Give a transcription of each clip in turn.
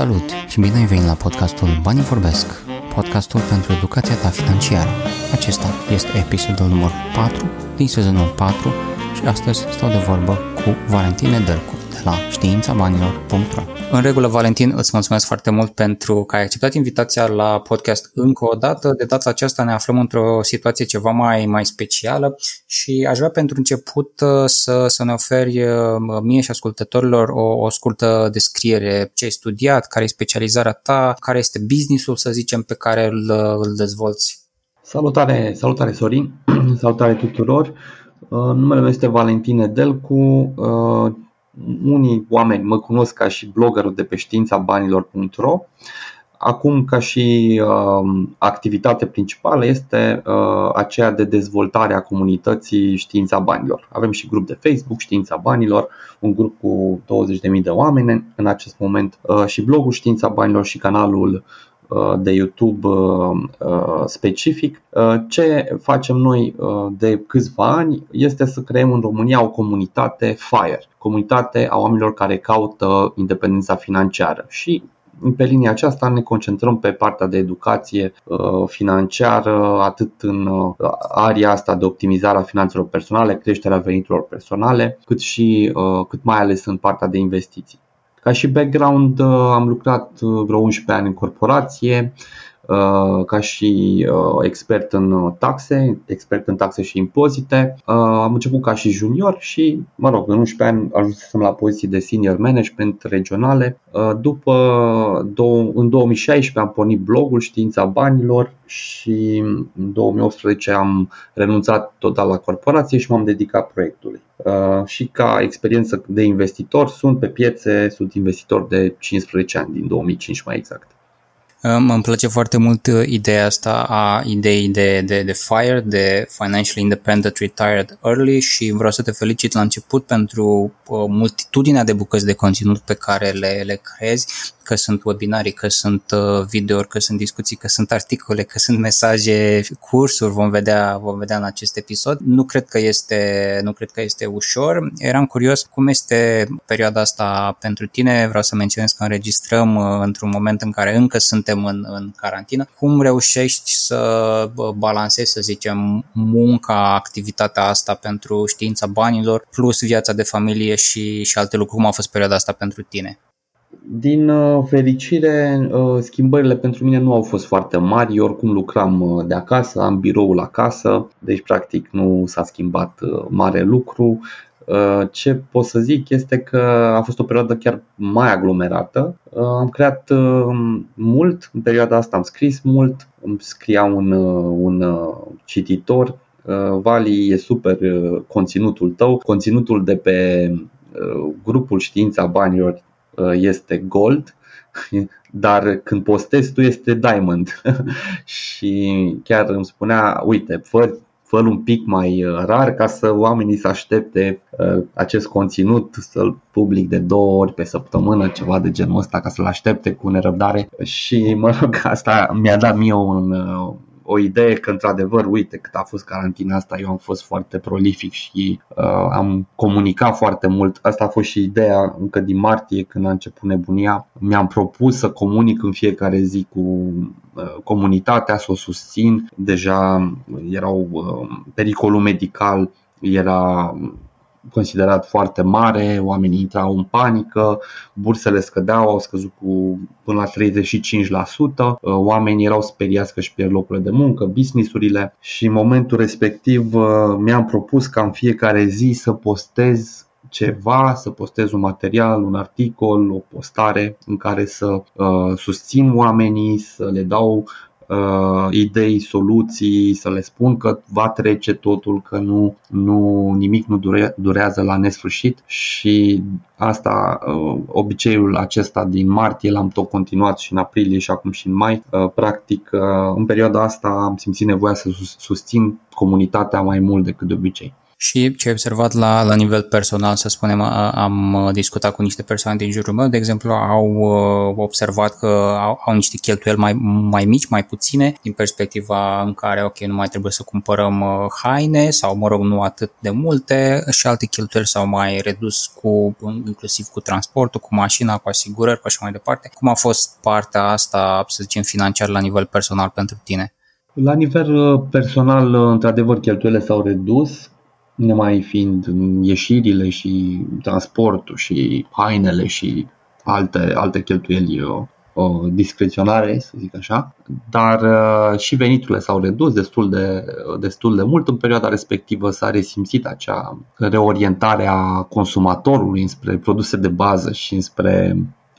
Salut și bine ai venit la podcastul Banii Vorbesc, podcastul pentru educația ta financiară. Acesta este episodul numărul 4 din sezonul 4 și astăzi stau de vorbă cu Valentine Dărcu de la științabanilor.ro în regulă, Valentin, îți mulțumesc foarte mult pentru că ai acceptat invitația la podcast încă o dată. De data aceasta ne aflăm într-o situație ceva mai, mai specială și aș vrea pentru început uh, să, să ne oferi uh, mie și ascultătorilor o, o scurtă descriere. Ce ai studiat, care e specializarea ta, care este businessul, să zicem, pe care îl, îl dezvolți. Salutare, salutare Sorin, salutare tuturor. Uh, numele meu este Valentine Delcu unii oameni mă cunosc ca și bloggerul de pe știința banilor.ro. Acum, ca și uh, activitate principală, este uh, aceea de dezvoltare a comunității Știința Banilor. Avem și grup de Facebook, Știința Banilor, un grup cu 20.000 de oameni în acest moment, uh, și blogul Știința Banilor și canalul Uh, de YouTube uh, uh, specific. Ce facem noi de câțiva ani este să creăm în România o comunitate FIRE, comunitate a oamenilor care caută independența financiară și pe linia aceasta ne concentrăm pe partea de educație financiară, atât în aria asta de optimizare a finanțelor personale, creșterea veniturilor personale, cât și cât mai ales în partea de investiții. Ca și background uh, am lucrat uh, vreo 11 ani în corporație, uh, ca și expert în taxe, expert în taxe și impozite. Am început ca și junior și, mă rog, în 11 ani ajunsesem la poziții de senior management regionale. După, în 2016 am pornit blogul Știința Banilor și în 2018 am renunțat total la corporație și m-am dedicat proiectului. Uh, și ca experiență de investitor sunt pe piețe, sunt investitor de 15 ani, din 2005 mai exact. Îmi place foarte mult uh, ideea asta a ideii de, de, de FIRE, de Financially Independent Retired Early și vreau să te felicit la început pentru uh, multitudinea de bucăți de conținut pe care le, le creezi că sunt webinarii, că sunt uh, videouri, că sunt discuții, că sunt articole, că sunt mesaje, cursuri, vom vedea, vom vedea în acest episod. Nu cred că este, nu cred că este ușor. Eram curios cum este perioada asta pentru tine. Vreau să menționez că înregistrăm uh, într-un moment în care încă suntem în, în carantină. Cum reușești să balancezi, să zicem, munca, activitatea asta pentru știința banilor, plus viața de familie și, și alte lucruri? Cum a fost perioada asta pentru tine? Din uh, fericire, uh, schimbările pentru mine nu au fost foarte mari. Eu oricum lucram uh, de acasă, am biroul acasă, deci practic nu s-a schimbat mare lucru. Ce pot să zic este că a fost o perioadă chiar mai aglomerată. Am creat mult, în perioada asta am scris mult, îmi scria un, un cititor. Vali, e super conținutul tău. Conținutul de pe grupul Știința Banilor Uh, este gold, dar când postezi tu este diamond. și chiar îmi spunea, uite, fă fă un pic mai uh, rar ca să oamenii să aștepte uh, acest conținut să-l public de două ori pe săptămână, ceva de genul ăsta, ca să-l aștepte cu nerăbdare și mă rog, asta mi-a dat mie un, o idee că într-adevăr, uite cât a fost carantina asta, eu am fost foarte prolific și uh, am comunicat foarte mult. Asta a fost și ideea încă din martie când a început nebunia. Mi-am propus să comunic în fiecare zi cu uh, comunitatea, să o susțin. Deja erau uh, pericolul medical era considerat foarte mare, oamenii intrau în panică, bursele scădeau, au scăzut cu până la 35%, oamenii erau speriați că își pierd locurile de muncă, businessurile și în momentul respectiv uh, mi-am propus ca în fiecare zi să postez ceva, să postez un material, un articol, o postare în care să uh, susțin oamenii, să le dau uh, idei, soluții, să le spun că va trece totul, că nu, nu nimic nu dure, durează la nesfârșit și asta, uh, obiceiul acesta din martie l-am tot continuat și în aprilie și acum și în mai. Uh, practic, uh, în perioada asta am simțit nevoia să susțin comunitatea mai mult decât de obicei. Și ce ai observat la, la nivel personal, să spunem, am discutat cu niște persoane din jurul meu, de exemplu, au observat că au, au niște cheltuieli mai, mai mici, mai puține, din perspectiva în care, ok, nu mai trebuie să cumpărăm haine sau, mă rog, nu atât de multe și alte cheltuieli s-au mai redus cu, inclusiv cu transportul, cu mașina, cu asigurări, cu așa mai departe. Cum a fost partea asta, să zicem, financiar la nivel personal pentru tine? La nivel uh, personal, uh, într-adevăr, cheltuielile s-au redus, nemai fiind ieșirile și transportul și hainele și alte, alte cheltuieli uh, discreționare, să zic așa, dar și veniturile s-au redus destul de, destul de mult. În perioada respectivă s-a resimțit acea reorientare a consumatorului spre produse de bază și spre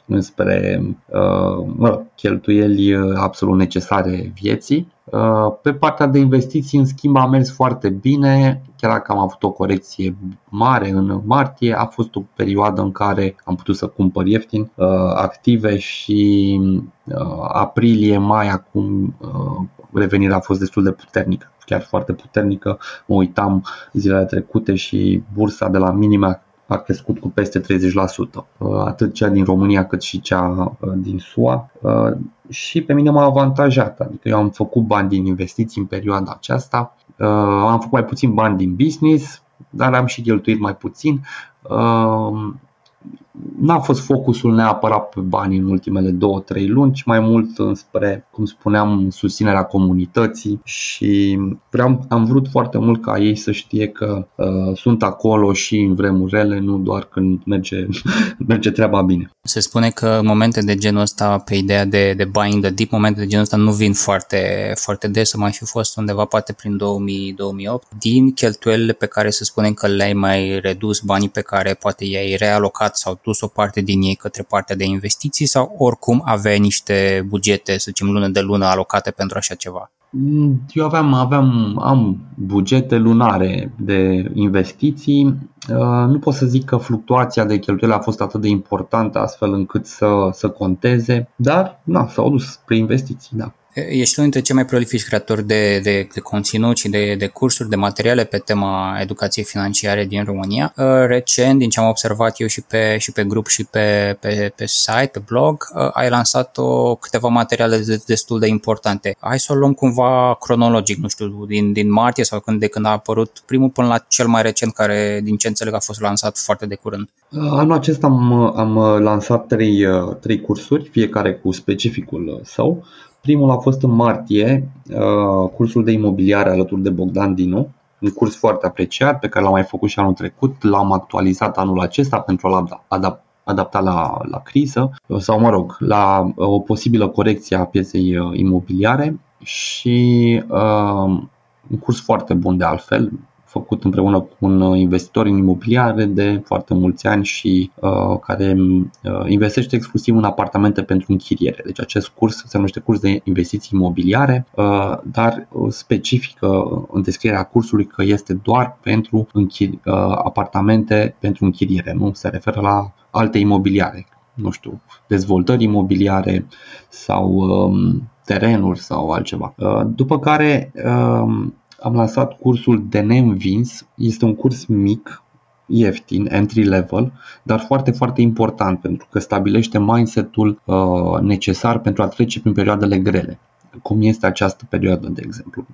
înspre uh, mă, cheltuieli absolut necesare vieții. Uh, pe partea de investiții, în schimb, a mers foarte bine, chiar dacă am avut o corecție mare în martie, a fost o perioadă în care am putut să cumpăr ieftin uh, active și aprilie, mai acum revenirea a fost destul de puternică chiar foarte puternică. Mă uitam zilele trecute și bursa de la minima a crescut cu peste 30%, uh, atât cea din România cât și cea uh, din SUA. Uh, și pe mine m-a avantajat, adică eu am făcut bani din investiții în perioada aceasta, am făcut mai puțin bani din business, dar am și cheltuit mai puțin n-a fost focusul neapărat pe bani în ultimele două, trei luni, ci mai mult înspre, cum spuneam, susținerea comunității și vreau, am vrut foarte mult ca ei să știe că uh, sunt acolo și în vremuri rele, nu doar când merge, merge treaba bine. Se spune că momente de genul ăsta, pe ideea de, de buying the deep, momente de genul ăsta nu vin foarte, foarte des, să mai fi fost undeva poate prin 2000, 2008. Din cheltuielile pe care să spunem că le-ai mai redus, banii pe care poate i-ai realocat sau dus o parte din ei către partea de investiții sau oricum aveai niște bugete, să zicem, lună de lună alocate pentru așa ceva? Eu aveam, aveam am bugete lunare de investiții. Uh, nu pot să zic că fluctuația de cheltuieli a fost atât de importantă astfel încât să, să conteze, dar na, s-au dus spre investiții, da. Ești unul dintre cei mai prolifici creatori de, de, de conținut și de, de cursuri, de materiale pe tema educației financiare din România. Uh, recent, din ce am observat eu și pe, și pe grup și pe, pe, pe site, pe blog, uh, ai lansat o, câteva materiale destul de importante. Hai să o luăm cumva cronologic, nu știu, din, din martie sau când, de când a apărut primul până la cel mai recent care, din ce înțeleg, a fost lansat foarte de curând. Uh, anul acesta am, am lansat trei, trei cursuri, fiecare cu specificul său. Primul a fost în martie, uh, cursul de imobiliare alături de Bogdan Dinu, un curs foarte apreciat pe care l-am mai făcut și anul trecut, l-am actualizat anul acesta pentru a-l adapta la, la criză sau, mă rog, la o posibilă corecție a pieței uh, imobiliare. Și uh, un curs foarte bun de altfel, făcut împreună cu un uh, investitor în imobiliare de foarte mulți ani și uh, care uh, investește exclusiv în apartamente pentru închiriere. Deci acest curs se numește curs de investiții imobiliare, uh, dar specifică în descrierea cursului că este doar pentru închiri, uh, apartamente pentru închiriere, nu se referă la alte imobiliare, nu știu, dezvoltări imobiliare sau um, terenuri sau altceva. Uh, după care um, am lansat cursul de neînvins. Este un curs mic, ieftin, entry level, dar foarte, foarte important pentru că stabilește mindset-ul uh, necesar pentru a trece prin perioadele grele cum este această perioadă, de exemplu.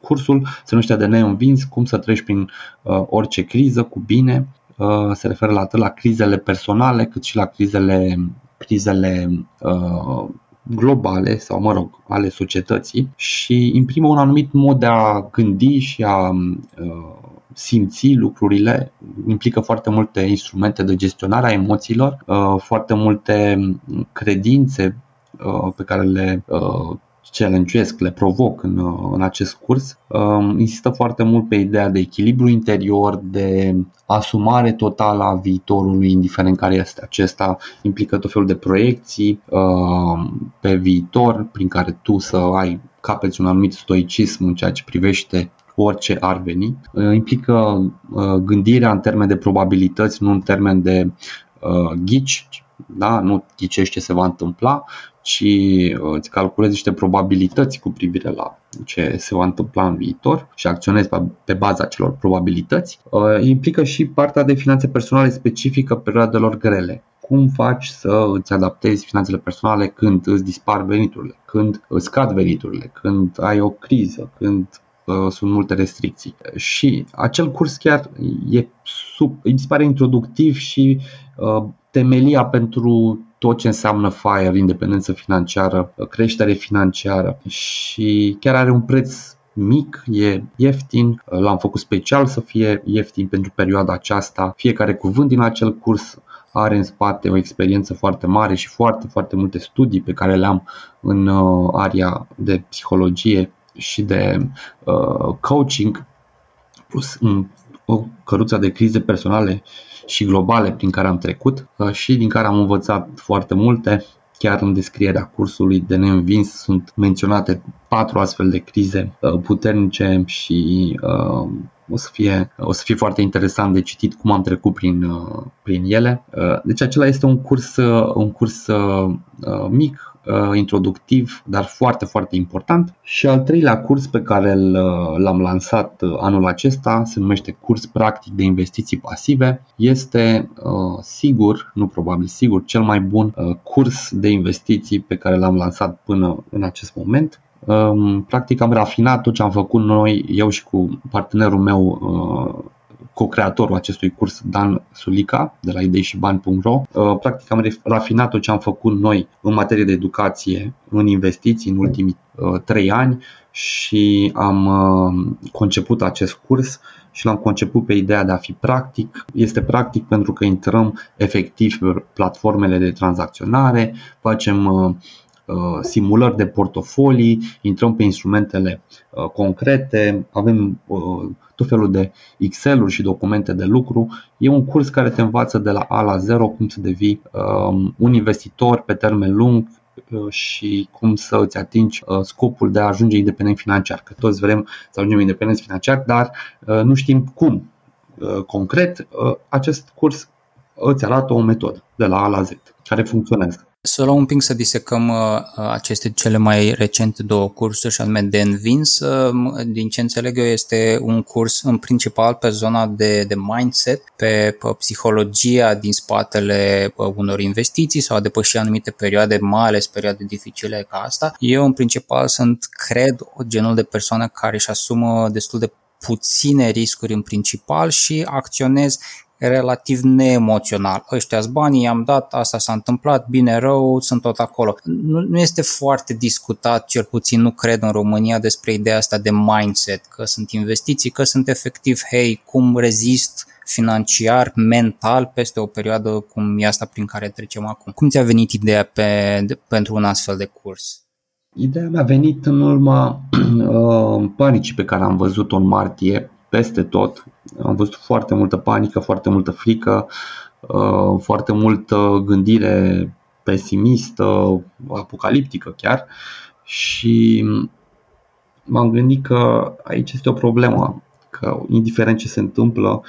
Cursul se numește de neînvins, cum să treci prin uh, orice criză cu bine, uh, se referă la atât la crizele personale cât și la crizele, crizele uh, globale sau, mă rog, ale societății și imprimă un anumit mod de a gândi și a uh, simți lucrurile, implică foarte multe instrumente de gestionare a emoțiilor, uh, foarte multe credințe uh, pe care le challenge le provoc în, în acest curs. Um, insistă foarte mult pe ideea de echilibru interior, de asumare totală a viitorului, indiferent care este acesta, implică tot felul de proiecții um, pe viitor, prin care tu să ai capeți un anumit stoicism în ceea ce privește orice ar veni. Uh, implică uh, gândirea în termen de probabilități, nu în termen de uh, ghici, da? nu ghicești ce se va întâmpla, ci uh, îți calculezi niște probabilități cu privire la ce se va întâmpla în viitor și acționezi pe baza celor probabilități. Implică și partea de finanțe personale specifică perioadelor grele cum faci să îți adaptezi finanțele personale când îți dispar veniturile, când îți scad veniturile, când ai o criză, când uh, sunt multe restricții. Și acel curs chiar e sub, îi dispare introductiv și uh, temelia pentru tot ce înseamnă FIRE, independență financiară, creștere financiară și chiar are un preț mic, e ieftin, l-am făcut special să fie ieftin pentru perioada aceasta. Fiecare cuvânt din acel curs are în spate o experiență foarte mare și foarte, foarte multe studii pe care le-am în uh, area de psihologie și de uh, coaching, plus o căruță de crize personale și globale prin care am trecut uh, și din care am învățat foarte multe. Chiar în descrierea cursului de neînvins sunt menționate patru astfel de crize puternice și o să fie, o să fie foarte interesant de citit cum am trecut prin, uh, prin ele. Uh, deci acela este un curs, uh, un curs mic, introductiv, dar foarte, foarte important. Și al treilea curs pe care l-am lansat anul acesta se numește Curs Practic de Investiții Pasive. Este sigur, nu probabil sigur, cel mai bun curs de investiții pe care l-am lansat până în acest moment. Practic am rafinat tot ce am făcut noi, eu și cu partenerul meu, uh, co-creatorul acestui curs, Dan Sulica, de la ideishibani.ro. Uh, practic am rafinat tot ce am făcut noi în materie de educație, în investiții în ultimii uh, trei ani și am conceput acest curs și l-am conceput pe ideea de a fi practic. Este practic pentru că intrăm efectiv pe platformele de tranzacționare, facem Uh, simulări de portofolii, intrăm pe instrumentele uh, concrete, avem uh, tot felul de Excel-uri și documente de lucru. E un curs care te învață de la A la 0 cum să devii um, un investitor pe termen lung și cum să îți atingi scopul de a ajunge independent financiar. Că toți vrem să ajungem independent financiar, dar nu știm cum. Concret, acest curs îți arată o metodă de la A la Z care funcționează. Să luăm un pic să disecăm uh, uh, aceste cele mai recente două cursuri, și anume de Învins. Uh, din ce înțeleg eu, este un curs în principal pe zona de, de mindset, pe, pe psihologia din spatele uh, unor investiții sau a depăși anumite perioade, mai ales perioade dificile ca asta. Eu, în principal, sunt, cred, genul de persoană care își asumă destul de puține riscuri în principal și acționez relativ neemoțional. ăștia banii, i-am dat, asta s-a întâmplat, bine, rău, sunt tot acolo. Nu, nu este foarte discutat, cel puțin nu cred în România, despre ideea asta de mindset, că sunt investiții, că sunt efectiv, hei, cum rezist financiar, mental, peste o perioadă cum e asta prin care trecem acum. Cum ți-a venit ideea pe, de, pentru un astfel de curs? Ideea mi-a venit în urma uh, panicii pe care am văzut-o în martie peste tot. Am văzut foarte multă panică, foarte multă frică, uh, foarte multă gândire pesimistă, apocaliptică chiar și m-am gândit că aici este o problemă, că indiferent ce se întâmplă,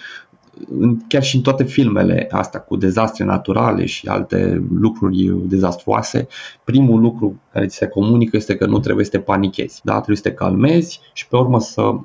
chiar și în toate filmele astea cu dezastre naturale și alte lucruri dezastruoase, primul lucru care ți se comunică este că nu trebuie să te panichezi, da? trebuie să te calmezi și pe urmă să uh,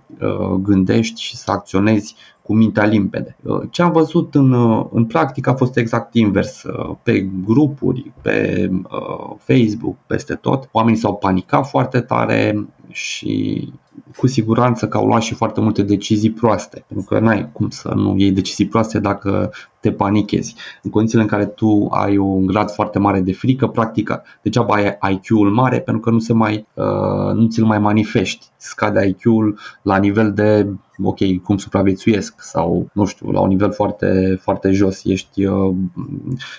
gândești și să acționezi cu mintea limpede. Uh, ce am văzut în, uh, în practică a fost exact invers. Uh, pe grupuri, pe uh, Facebook, peste tot, oamenii s-au panicat foarte tare și cu siguranță că au luat și foarte multe decizii proaste. Pentru că n-ai cum să nu iei decizii proaste dacă te panichezi. În condițiile în care tu ai un grad foarte mare de frică, practic degeaba ai IQ-ul mare pentru că nu, se mai, uh, nu ți-l mai manifesti. Scade IQ-ul la nivel de ok, cum supraviețuiesc sau, nu știu, la un nivel foarte, foarte jos, ești uh,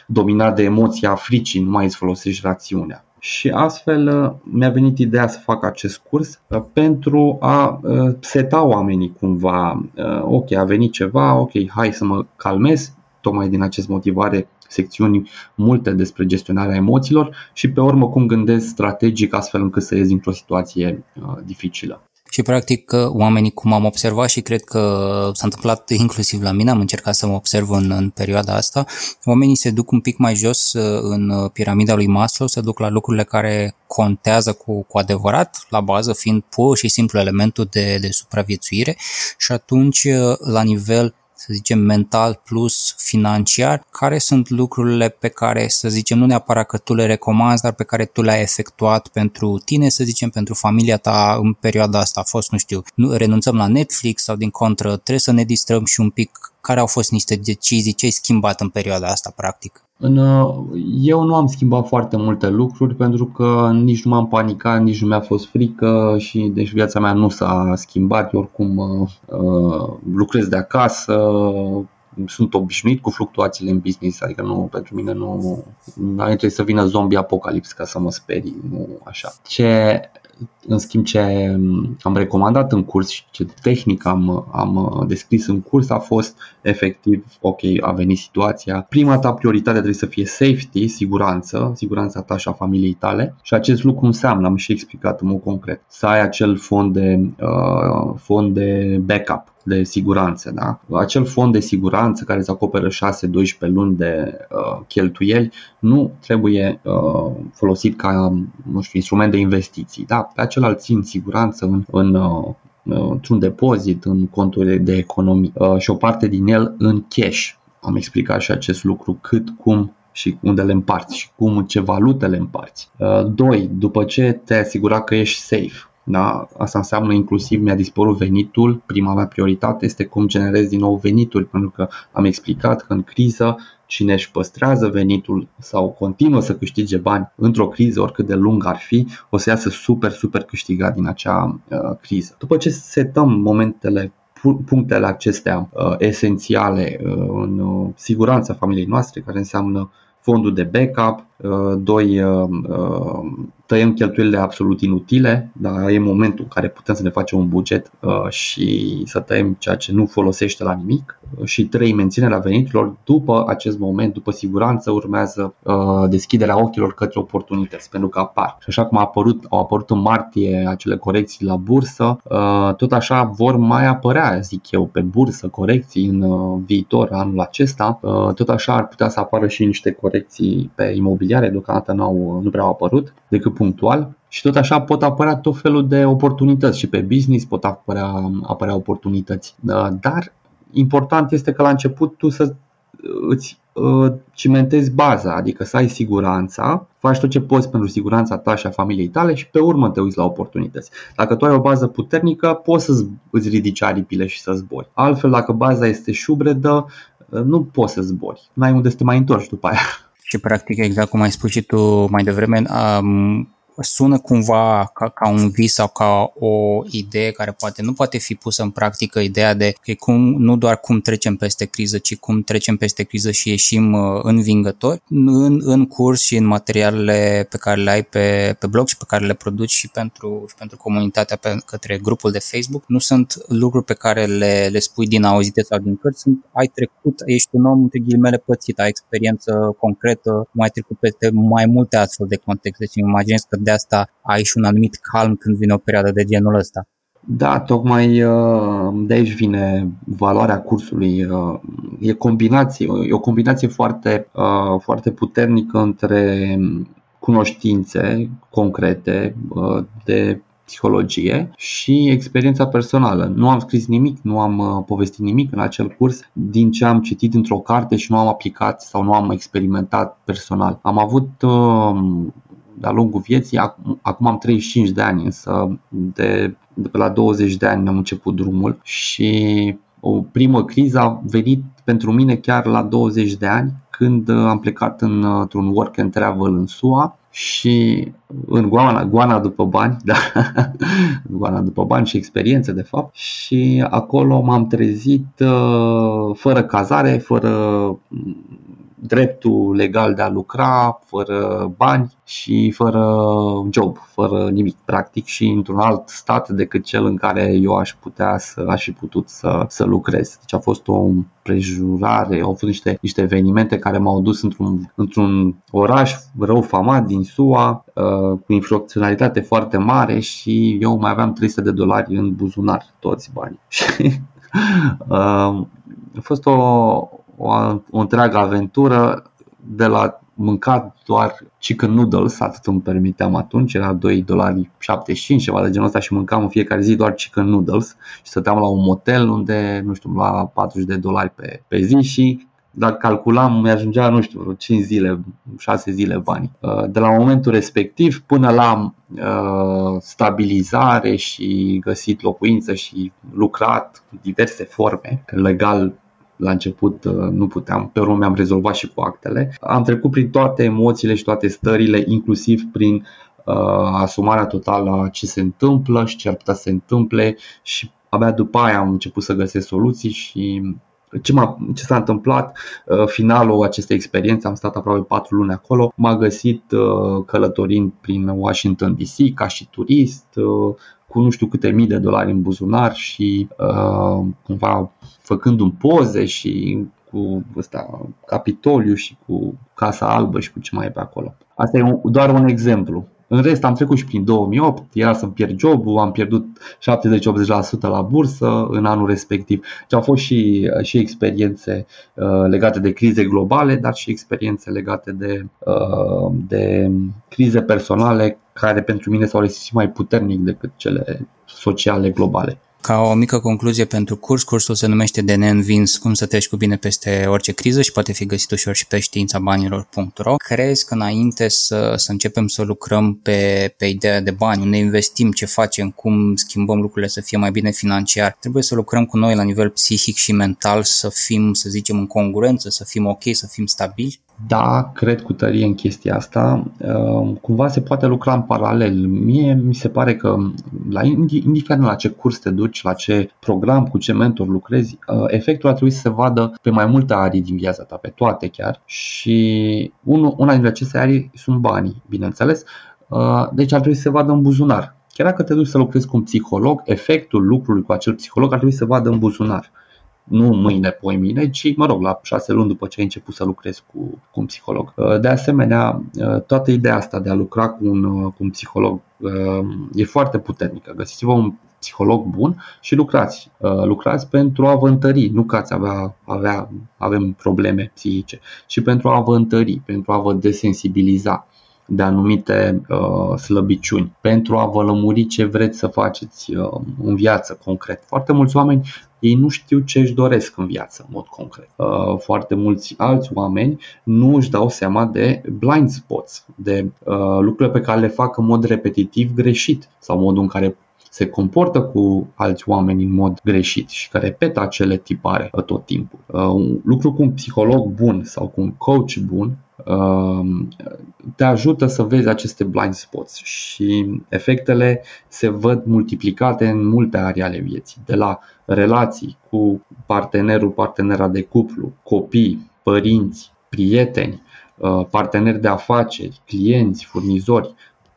dominat de emoția fricii, nu mai îți folosești rațiunea și astfel uh, mi-a venit ideea să fac acest curs uh, pentru a uh, seta oamenii cumva. Ok, a venit ceva, ok, hai să mă calmez, tocmai din acest motiv are secțiuni multe despre gestionarea emoțiilor și pe urmă cum gândesc strategic astfel încât să ies dintr-o situație dificilă. Și practic oamenii, cum am observat și cred că s-a întâmplat inclusiv la mine, am încercat să mă observ în, în perioada asta, oamenii se duc un pic mai jos în piramida lui Maslow, se duc la lucrurile care contează cu, cu adevărat, la bază fiind pur și simplu elementul de, de supraviețuire și atunci la nivel să zicem, mental plus financiar, care sunt lucrurile pe care, să zicem, nu neapărat că tu le recomanzi, dar pe care tu le-ai efectuat pentru tine, să zicem, pentru familia ta în perioada asta. A fost, nu știu, nu, renunțăm la Netflix sau din contră, trebuie să ne distrăm și un pic care au fost niște decizii, ce ai schimbat în perioada asta, practic? În, eu nu am schimbat foarte multe lucruri pentru că nici nu m-am panicat, nici nu mi-a fost frică și deci viața mea nu s-a schimbat. Eu oricum uh, lucrez de acasă, sunt obișnuit cu fluctuațiile în business, adică nu, pentru mine nu, nu trebuie să vină zombie apocalips ca să mă sperii, nu așa. Ce în schimb, ce am recomandat în curs și ce tehnică am, am descris în curs a fost efectiv, ok, a venit situația. Prima ta prioritate trebuie să fie safety, siguranță, siguranța ta și a familiei tale și acest lucru înseamnă, am și explicat în mod concret, să ai acel fond de, uh, fond de backup de siguranță. Da? Acel fond de siguranță care îți acoperă 6-12 luni de uh, cheltuieli nu trebuie uh, folosit ca nu știu, instrument de investiții. Da? Pe acel îl țin siguranță în, în uh, într-un depozit, în conturi de economie uh, și o parte din el în cash. Am explicat și acest lucru cât, cum și unde le împarți și cum, ce valute le împarți. Uh, doi, după ce te-ai asigurat că ești safe, da? Asta înseamnă inclusiv mi-a dispărut venitul. Prima mea prioritate este cum generez din nou venituri, pentru că am explicat că în criză cine își păstrează venitul sau continuă să câștige bani într-o criză, oricât de lung ar fi, o să iasă super, super câștigat din acea uh, criză. După ce setăm momentele punctele acestea uh, esențiale uh, în uh, siguranța familiei noastre, care înseamnă fondul de backup, uh, doi uh, uh, tăiem cheltuielile absolut inutile, dar e momentul în care putem să ne facem un buget uh, și să tăiem ceea ce nu folosește la nimic. Și trei, menținerea veniturilor. După acest moment, după siguranță, urmează uh, deschiderea ochilor către oportunități, pentru că apar. Și așa cum a apărut, au apărut în martie acele corecții la bursă, uh, tot așa vor mai apărea, zic eu, pe bursă corecții în viitor, anul acesta. Tot așa ar putea să apară și niște corecții pe imobiliare, deocamdată nu, nu prea au apărut decât punctual și tot așa pot apărea tot felul de oportunități și pe business pot apărea, apărea oportunități. Da, dar important este că la început tu să îți uh, cimentezi baza, adică să ai siguranța, faci tot ce poți pentru siguranța ta și a familiei tale și pe urmă te uiți la oportunități. Dacă tu ai o bază puternică, poți să îți ridici aripile și să zbori. Altfel, dacă baza este șubredă, uh, nu poți să zbori. N-ai unde să te mai întorci după aia. Și practic, exact cum ai spus și tu mai devreme, um, sună cumva ca, ca un vis sau ca o idee care poate nu poate fi pusă în practică, ideea de că cum, nu doar cum trecem peste criză, ci cum trecem peste criză și ieșim uh, învingători. În, în curs și în materialele pe care le ai pe, pe blog și pe care le produci și pentru, și pentru comunitatea pe, către grupul de Facebook, nu sunt lucruri pe care le, le spui din auzite sau din cărți, sunt, ai trecut, ești un om între ghilimele pățit, ai experiență concretă, mai trecut peste mai multe astfel de contexte și imaginez că de asta ai și un anumit calm când vine o perioadă de genul ăsta. Da, tocmai uh, de aici vine valoarea cursului. Uh, e, combinație, e o combinație foarte, uh, foarte puternică între cunoștințe concrete de psihologie și experiența personală. Nu am scris nimic, nu am povestit nimic în acel curs din ce am citit într-o carte și nu am aplicat sau nu am experimentat personal. Am avut de-a lungul vieții. Acum am 35 de ani, însă de, de pe la 20 de ani am început drumul și o primă criză a venit pentru mine chiar la 20 de ani, când am plecat în, într-un work and travel în SUA și în goana, goana după bani, da, goana după bani și experiențe de fapt și acolo m-am trezit uh, fără cazare, fără dreptul legal de a lucra, fără bani și fără job, fără nimic, practic, și într-un alt stat decât cel în care eu aș putea să aș fi putut să, să lucrez. Deci a fost o prejurare, au fost niște, niște evenimente care m-au dus într-un, într-un oraș rău famat din SUA, uh, cu infracționalitate foarte mare și eu mai aveam 300 de dolari în buzunar, toți banii. uh, a fost o, o, o întreagă aventură de la mâncat doar chicken noodles, atât îmi permiteam atunci, era 2 dolari 75, ceva de genul ăsta și mâncam în fiecare zi doar chicken noodles și stăteam la un motel unde, nu știu, la 40 de dolari pe, pe zi și dacă calculam, mi-ajungea, nu știu, 5 zile, 6 zile bani. Uh, de la momentul respectiv până la uh, stabilizare și găsit locuință și lucrat cu diverse forme, legal la început uh, nu puteam, pe urmă mi-am rezolvat și cu actele. Am trecut prin toate emoțiile și toate stările, inclusiv prin uh, asumarea totală a ce se întâmplă și ce ar putea să se întâmple și abia după aia am început să găsesc soluții și ce, m-a, ce s-a întâmplat, uh, finalul acestei experiențe, am stat aproape 4 luni acolo, m-a găsit uh, călătorind prin Washington DC ca și turist, uh, cu nu știu câte mii de dolari în buzunar și uh, cumva făcând un poze și cu ăsta, Capitoliu și cu Casa Albă și cu ce mai e pe acolo. Asta e un, doar un exemplu. În rest am trecut și prin 2008, era să-mi pierd jobul, am pierdut 70-80% la bursă în anul respectiv. Deci au fost și, și experiențe uh, legate de crize globale, dar și experiențe legate de, uh, de crize personale care pentru mine s-au resimțit mai puternic decât cele sociale globale. Ca o mică concluzie pentru curs, cursul se numește de neînvins cum să treci cu bine peste orice criză și poate fi găsit ușor și pe științabanilor.ro. Crezi că înainte să, să începem să lucrăm pe, pe ideea de bani, unde investim, ce facem, cum schimbăm lucrurile să fie mai bine financiar, trebuie să lucrăm cu noi la nivel psihic și mental, să fim, să zicem, în congruență, să fim ok, să fim stabili? Da, cred cu tărie în chestia asta. Ehm, cumva se poate lucra în paralel. Mie mi se pare că, la, indiferent la ce curs te duci, la ce program, cu ce mentor lucrezi, ă, efectul ar trebui să se vadă pe mai multe arii din viața ta, pe toate chiar. Și una dintre aceste arii sunt banii, bineînțeles. Ă, deci ar trebui să se vadă în buzunar. Chiar dacă te duci să lucrezi cu un psiholog, efectul lucrului cu acel psiholog ar trebui să vadă în buzunar nu mâine, poi mine, ci, mă rog, la șase luni după ce ai început să lucrezi cu, cu un psiholog. Uh, de asemenea, uh, toată ideea asta de a lucra cu un, uh, cu un psiholog e foarte puternică. Găsiți-vă un psiholog bun și lucrați. Lucrați pentru a vă întări, nu că ați avea, avea, avem probleme psihice, ci pentru a vă întări, pentru a vă desensibiliza de anumite uh, slăbiciuni pentru a vă lămuri ce vreți să faceți uh, în viață concret. Foarte mulți oameni ei nu știu ce își doresc în viață, în mod concret. Uh, foarte mulți alți oameni nu își dau seama de blind spots, de uh, lucruri pe care le fac în mod repetitiv greșit sau modul în care se comportă cu alți oameni în mod greșit și care repetă acele tipare uh, tot timpul. Un lucru cu un psiholog bun sau cu un coach bun Um, te ajută să vezi aceste blind spots și efectele se văd multiplicate în multe arii ale vieții, de la relații cu partenerul, partenera de cuplu, copii, părinți, prieteni, uh, parteneri de afaceri, clienți, furnizori,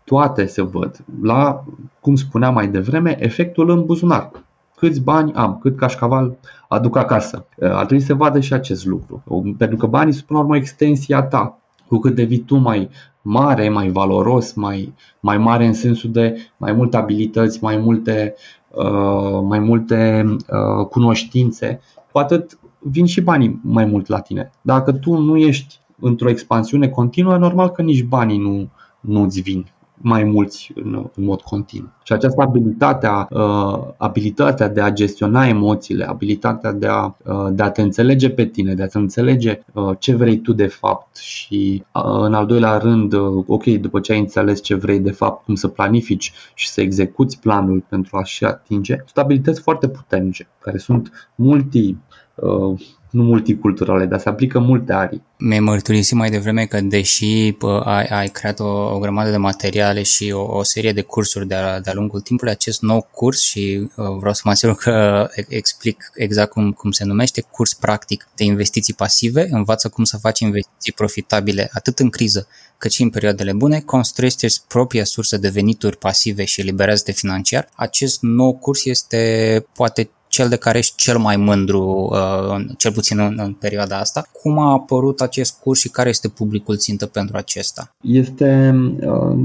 toate se văd. La, cum spuneam mai devreme, efectul în buzunar câți bani am, cât cașcaval aduc acasă. Uh, ar trebui să vadă și acest lucru. Pentru că banii sunt până la urmă extensia ta. Cu cât devii tu mai mare, mai valoros, mai, mai mare în sensul de mai multe abilități, mai multe, uh, mai multe uh, cunoștințe, cu atât vin și banii mai mult la tine. Dacă tu nu ești într-o expansiune continuă, normal că nici banii nu, nu-ți vin mai mulți în, în mod continuu. Și această abilitate, uh, abilitatea de a gestiona emoțiile, abilitatea de a, uh, de a te înțelege pe tine, de a te înțelege uh, ce vrei tu de fapt și uh, în al doilea rând, uh, ok, după ce ai înțeles ce vrei de fapt, cum să planifici și să execuți planul pentru a-și atinge, sunt abilități foarte puternice, care sunt multi uh, nu multiculturale, dar se aplică multe arii. Mi-ai mărturisit mai devreme că deși pă, ai, ai creat o, o grămadă de materiale și o, o serie de cursuri de-a, de-a lungul timpului, acest nou curs și uh, vreau să mă asigur că explic exact cum, cum se numește, curs practic de investiții pasive, învață cum să faci investiții profitabile atât în criză cât și în perioadele bune, construiește propria sursă de venituri pasive și eliberează-te financiar. Acest nou curs este poate cel de care ești cel mai mândru, uh, cel puțin în, în perioada asta. Cum a apărut acest curs și care este publicul țintă pentru acesta? Este uh,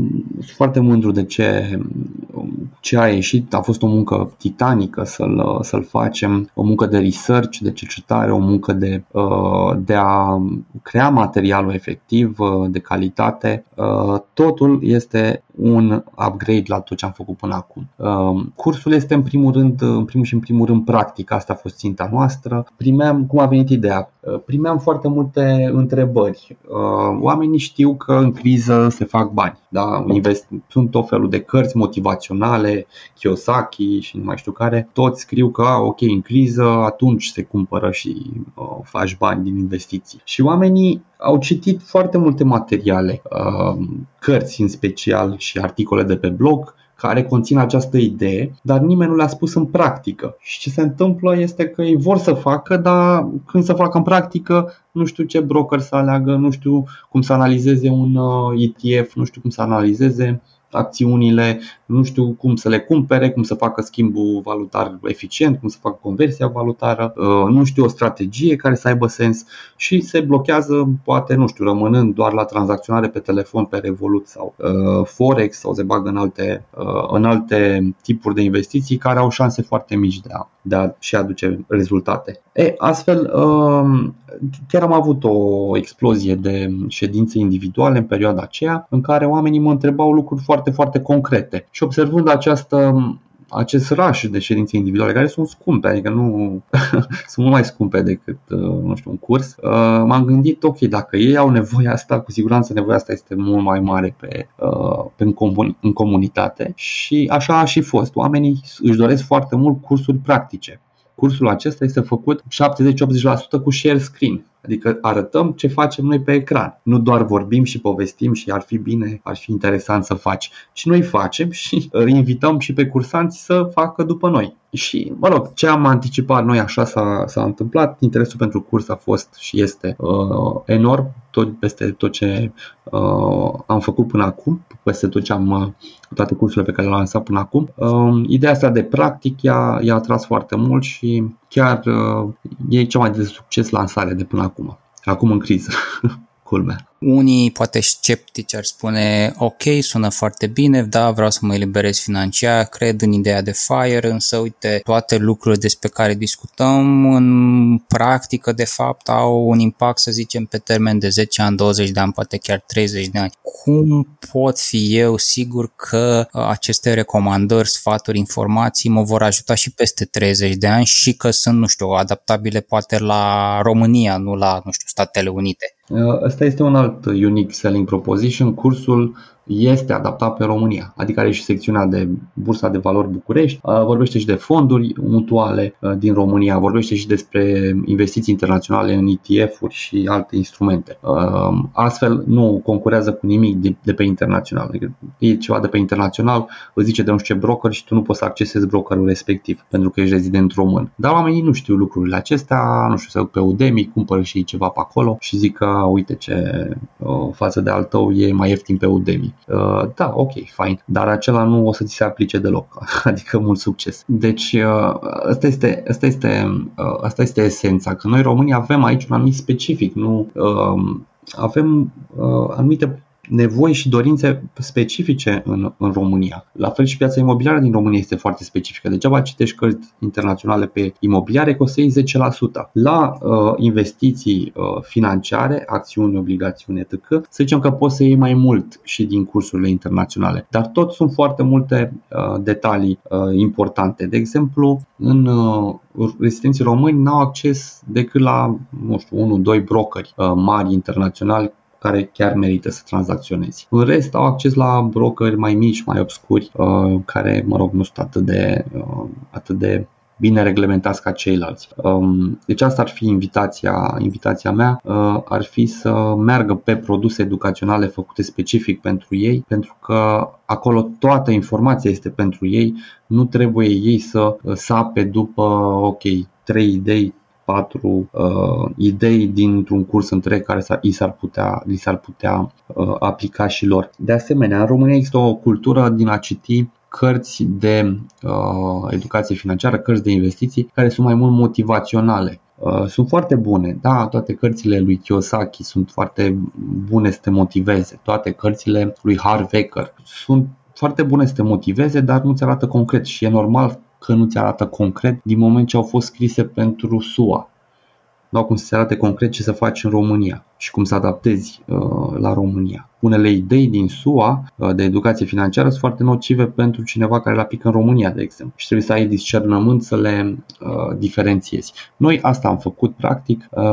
foarte mândru de ce, ce a ieșit. A fost o muncă titanică să-l, să-l facem, o muncă de research, de cercetare, o muncă de, uh, de a crea materialul efectiv, uh, de calitate. Uh, totul este un upgrade la tot ce am făcut până acum. Uh, cursul este în primul rând, în primul și în primul rând practic, asta a fost ținta noastră. Primeam, cum a venit ideea? Uh, primeam foarte multe întrebări. Uh, oamenii știu că în criză se fac bani. Da? Invest, sunt tot felul de cărți motivaționale, Kiyosaki și nu mai știu care. Toți scriu că, a, ok, în criză atunci se cumpără și uh, faci bani din investiții. Și oamenii au citit foarte multe materiale, uh, cărți în special și articole de pe blog, care conțin această idee, dar nimeni nu le-a spus în practică. Și ce se întâmplă este că ei vor să facă, dar când să facă în practică, nu știu ce broker să aleagă, nu știu cum să analizeze un uh, ETF, nu știu cum să analizeze acțiunile, nu știu cum să le cumpere, cum să facă schimbul valutar eficient, cum să facă conversia valutară, uh, nu știu o strategie care să aibă sens și se blochează, poate, nu știu, rămânând doar la tranzacționare pe telefon, pe Revolut sau uh, Forex sau se bagă în alte, uh, în alte tipuri de investiții care au șanse foarte mici de a, de a și aduce rezultate. E, astfel, chiar am avut o explozie de ședințe individuale în perioada aceea în care oamenii mă întrebau lucruri foarte, foarte concrete. Și observând această acest raș de ședințe individuale care sunt scumpe, adică nu sunt mult mai scumpe decât uh, nu știu, un curs, uh, m-am gândit, ok, dacă ei au nevoia asta, cu siguranță nevoia asta este mult mai mare pe, uh, pe în, comun- în comunitate și așa a și fost. Oamenii își doresc foarte mult cursuri practice cursul acesta este făcut 70-80% cu share screen. Adică arătăm ce facem noi pe ecran. Nu doar vorbim și povestim și ar fi bine, ar fi interesant să faci. Și noi facem și îi invităm și pe cursanți să facă după noi. Și, mă rog, ce am anticipat noi așa s-a, s-a întâmplat. Interesul pentru curs a fost și este uh, enorm, tot, peste tot ce uh, am făcut până acum, peste tot ce am, uh, toate cursurile pe care le-am lansat până acum. Uh, ideea asta de practic i-a, i-a atras foarte mult și chiar uh, e cea mai de succes lansare de până acum. Acum în criză. Culmea. Unii, poate sceptici, ar spune ok, sună foarte bine, da, vreau să mă eliberez financiar, cred în ideea de FIRE, însă uite, toate lucrurile despre care discutăm în practică, de fapt, au un impact, să zicem, pe termen de 10 ani, 20 de ani, poate chiar 30 de ani. Cum pot fi eu sigur că uh, aceste recomandări, sfaturi, informații mă vor ajuta și peste 30 de ani și că sunt, nu știu, adaptabile poate la România, nu la, nu știu, Statele Unite? Asta este un alt unique selling proposition. Cursul este adaptat pe România, adică are și secțiunea de Bursa de Valori București, vorbește și de fonduri mutuale din România, vorbește și despre investiții internaționale în ETF-uri și alte instrumente. Astfel nu concurează cu nimic de, pe internațional. Adică e ceva de pe internațional, îți zice de nu știu ce broker și tu nu poți să accesezi brokerul respectiv pentru că ești rezident român. Dar oamenii nu știu lucrurile acestea, nu știu, să pe Udemy, cumpără și ceva pe acolo și zic că uite ce față de al tău e mai ieftin pe Udemy. Uh, da, ok, fine, dar acela nu o să ți se aplice deloc, adică mult succes. Deci uh, asta este, asta este, uh, asta este esența, că noi românii avem aici un anumit specific, nu avem anumite nevoi și dorințe specifice în, în România. La fel și piața imobiliară din România este foarte specifică. Degeaba citești cărți internaționale pe imobiliare că o să iei 10%. La uh, investiții uh, financiare, acțiuni, obligațiuni, etc., să zicem că poți să iei mai mult și din cursurile internaționale. Dar tot sunt foarte multe uh, detalii uh, importante. De exemplu, în uh, rezidenții români n-au acces decât la, nu știu, 1-2 brokeri uh, mari internaționali care chiar merită să tranzacționezi. În rest au acces la brokeri mai mici, mai obscuri, uh, care, mă rog, nu sunt atât de, uh, atât de bine reglementați ca ceilalți. Um, deci asta ar fi invitația, invitația mea, uh, ar fi să meargă pe produse educaționale făcute specific pentru ei, pentru că acolo toată informația este pentru ei, nu trebuie ei să sape după, ok, trei idei, patru uh, idei dintr-un curs întreg care s-ar, i s-ar putea, li s-ar putea uh, aplica și lor. De asemenea, în România există o cultură din a citi cărți de uh, educație financiară, cărți de investiții, care sunt mai mult motivaționale. Uh, sunt foarte bune, da, toate cărțile lui Kiyosaki sunt foarte bune să te motiveze, toate cărțile lui Harv Eker sunt foarte bune să te motiveze, dar nu ți arată concret și e normal că nu ți arată concret din moment ce au fost scrise pentru SUA. Nu au cum să se arate concret ce să faci în România și cum să adaptezi uh, la România. Unele idei din SUA uh, de educație financiară sunt foarte nocive pentru cineva care le aplică în România, de exemplu. Și trebuie să ai discernământ să le uh, diferențiezi. Noi asta am făcut practic, uh,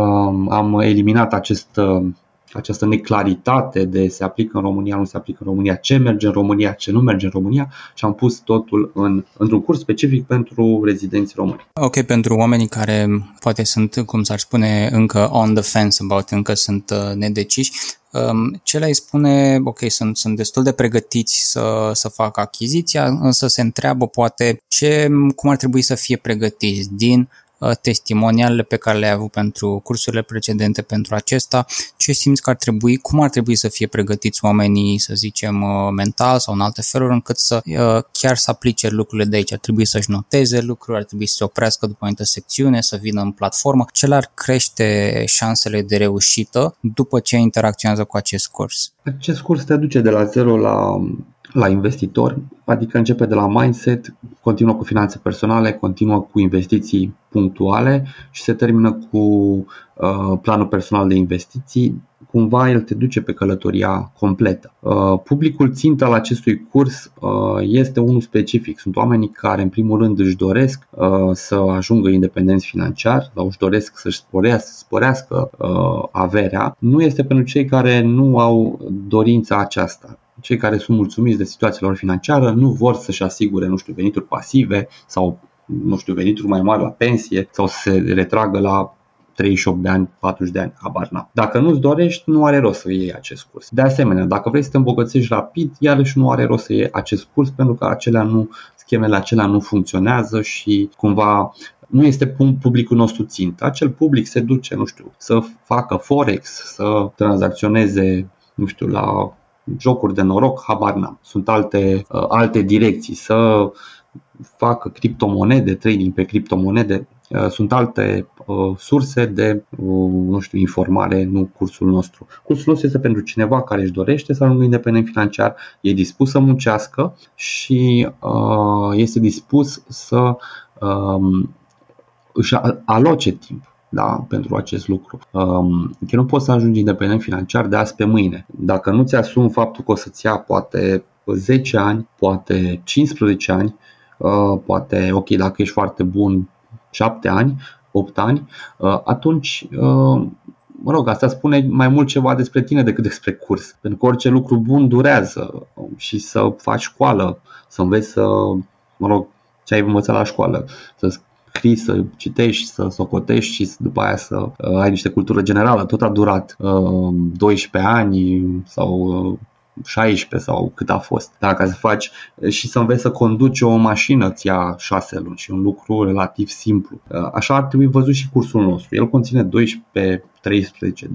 am eliminat acest uh, această neclaritate de se aplică în România, nu se aplică în România, ce merge în România, ce nu merge în România și am pus totul în, într-un curs specific pentru rezidenți români. Ok, pentru oamenii care poate sunt, cum s-ar spune, încă on the fence about, încă sunt uh, nedeciși, um, ce le spune, ok, sunt, sunt destul de pregătiți să, să facă achiziția, însă se întreabă poate ce, cum ar trebui să fie pregătiți din Uh, testimonialele pe care le-ai avut pentru cursurile precedente pentru acesta, ce simți că ar trebui, cum ar trebui să fie pregătiți oamenii, să zicem, uh, mental sau în alte feluri, încât să uh, chiar să aplice lucrurile de aici. Ar trebui să-și noteze lucruri, ar trebui să se oprească după o anumită secțiune, să vină în platformă. Ce ar crește șansele de reușită după ce interacționează cu acest curs? Acest curs te duce de la zero la la investitor, adică începe de la mindset, continuă cu finanțe personale, continuă cu investiții punctuale și se termină cu uh, planul personal de investiții. Cumva el te duce pe călătoria completă. Uh, publicul țintă al acestui curs uh, este unul specific. Sunt oamenii care în primul rând își doresc uh, să ajungă independenți financiar sau își doresc să-și sporească, sporească uh, averea. Nu este pentru cei care nu au dorința aceasta cei care sunt mulțumiți de situația lor financiară nu vor să-și asigure, nu știu, venituri pasive sau, nu știu, venituri mai mari la pensie sau să se retragă la 38 de ani, 40 de ani, habar n Dacă nu-ți dorești, nu are rost să iei acest curs. De asemenea, dacă vrei să te îmbogățești rapid, iarăși nu are rost să iei acest curs pentru că acelea nu, schemele acelea nu funcționează și cumva nu este publicul nostru țintă. Acel public se duce, nu știu, să facă forex, să tranzacționeze, nu știu, la jocuri de noroc, habar n-am. Sunt alte, uh, alte direcții, să facă criptomonede, trading pe criptomonede, uh, sunt alte uh, surse de, nu știu, informare, nu cursul nostru. Cursul nostru este pentru cineva care își dorește să ajungă independent financiar, e dispus să muncească și este dispus să um, își aloce timp da, pentru acest lucru. Um, că nu poți să ajungi independent financiar de azi pe mâine. Dacă nu ți-asumi faptul că o să-ți ia poate 10 ani, poate 15 ani, uh, poate, ok, dacă ești foarte bun, 7 ani, 8 ani, uh, atunci uh, mă rog, asta spune mai mult ceva despre tine decât despre curs. Pentru că orice lucru bun durează și să faci școală, să înveți să, mă rog, ce ai învățat la școală, să scrii, să citești, să socotești și după aia să uh, ai niște cultură generală. Tot a durat uh, 12 ani sau uh, 16 sau cât a fost. Dacă ca să faci și să înveți să conduci o mașină ți ia 6 luni și un lucru relativ simplu. Uh, așa ar trebui văzut și cursul nostru. El conține 12 13, 12-13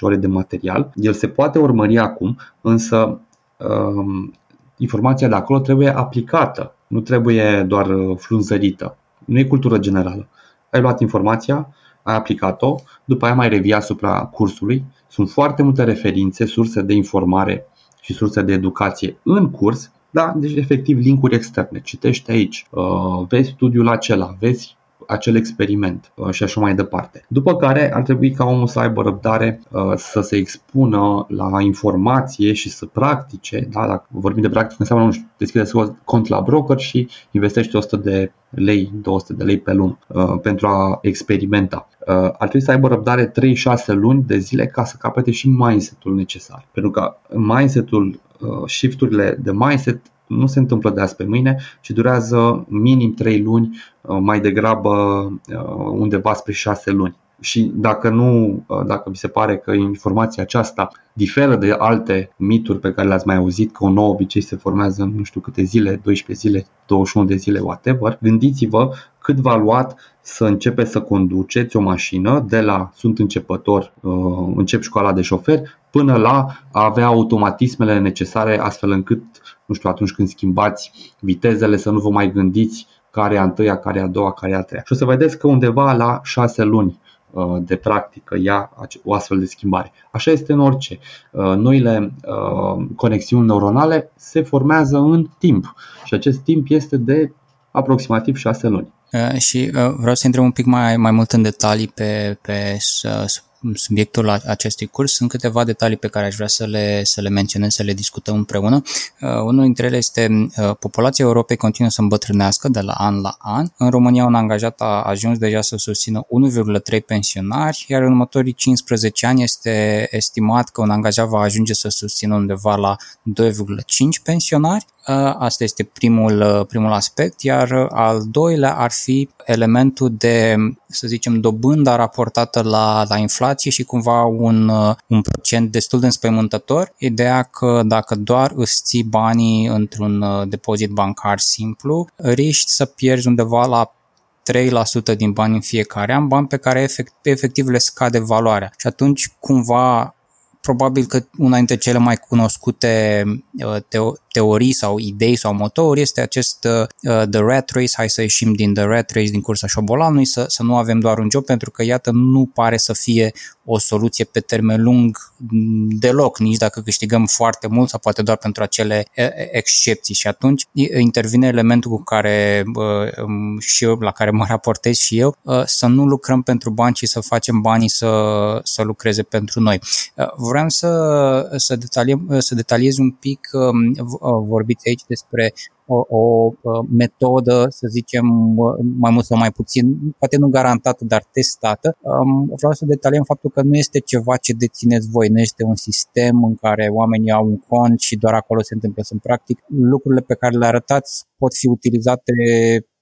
ore de material. El se poate urmări acum, însă um, informația de acolo trebuie aplicată, nu trebuie doar uh, frunzărită nu e cultură generală. Ai luat informația, ai aplicat-o, după aia mai revii asupra cursului. Sunt foarte multe referințe, surse de informare și surse de educație în curs, da, deci efectiv linkuri externe. Citește aici, uh, vezi studiul acela, vezi acel experiment uh, și așa mai departe. După care ar trebui ca omul să aibă răbdare uh, să se expună la informație și să practice. Da? Dacă vorbim de practică, înseamnă, nu știu, deschideți cont la broker și investești 100 de lei, 200 de lei pe lună uh, pentru a experimenta. Ar trebui să aibă răbdare 3-6 luni de zile ca să capete și mindset-ul necesar. Pentru că mindset-ul, shifturile de mindset nu se întâmplă de azi pe mâine, ci durează minim 3 luni, mai degrabă undeva spre 6 luni. Și dacă nu, dacă vi se pare că informația aceasta diferă de alte mituri pe care le-ați mai auzit, că un nou obicei se formează în nu știu câte zile, 12 zile, 21 de zile, whatever, gândiți-vă cât v-a luat să începeți să conduceți o mașină de la sunt începător, uh, încep școala de șofer, până la a avea automatismele necesare astfel încât, nu știu, atunci când schimbați vitezele să nu vă mai gândiți care e a întâia, care e a doua, care e a treia. Și o să vedeți că undeva la șase luni Uh, de practică ia o astfel de schimbare. Așa este în orice. Uh, noile uh, conexiuni neuronale se formează în timp și acest timp este de aproximativ 6 luni. Și vreau să intrăm un pic mai, mai mult în detalii pe, pe subiectul acestui curs. Sunt câteva detalii pe care aș vrea să le, să le menționez, să le discutăm împreună. Uh, unul dintre ele este uh, populația Europei continuă să îmbătrânească de la an la an. În România un angajat a ajuns deja să susțină 1,3 pensionari, iar în următorii 15 ani este estimat că un angajat va ajunge să susțină undeva la 2,5 pensionari. Uh, asta este primul, uh, primul aspect, iar uh, al doilea ar fi elementul de, să zicem, dobânda raportată la, la inflație și cumva un, un procent destul de înspăimântător. Ideea că dacă doar îți ții banii într-un depozit bancar simplu, riști să pierzi undeva la 3% din bani în fiecare an, bani pe care efect, efectiv le scade valoarea. Și atunci cumva probabil că una dintre cele mai cunoscute teo- teorii sau idei sau motouri este acest uh, The Rat Race, hai să ieșim din The Rat Race, din cursa șobolanului, să, să nu avem doar un job, pentru că iată nu pare să fie o soluție pe termen lung deloc, nici dacă câștigăm foarte mult sau poate doar pentru acele excepții și atunci intervine elementul cu care uh, și eu, la care mă raportez și eu, uh, să nu lucrăm pentru bani, ci să facem banii să, să lucreze pentru noi. Uh, vreau să, să, detaliem, să detaliez un pic um, Uh, vorbiți aici despre o, o uh, metodă, să zicem, uh, mai mult sau mai puțin, poate nu garantată, dar testată. Um, vreau să detaliem faptul că nu este ceva ce dețineți voi, nu este un sistem în care oamenii au un cont și doar acolo se întâmplă. Sunt practic lucrurile pe care le arătați pot fi utilizate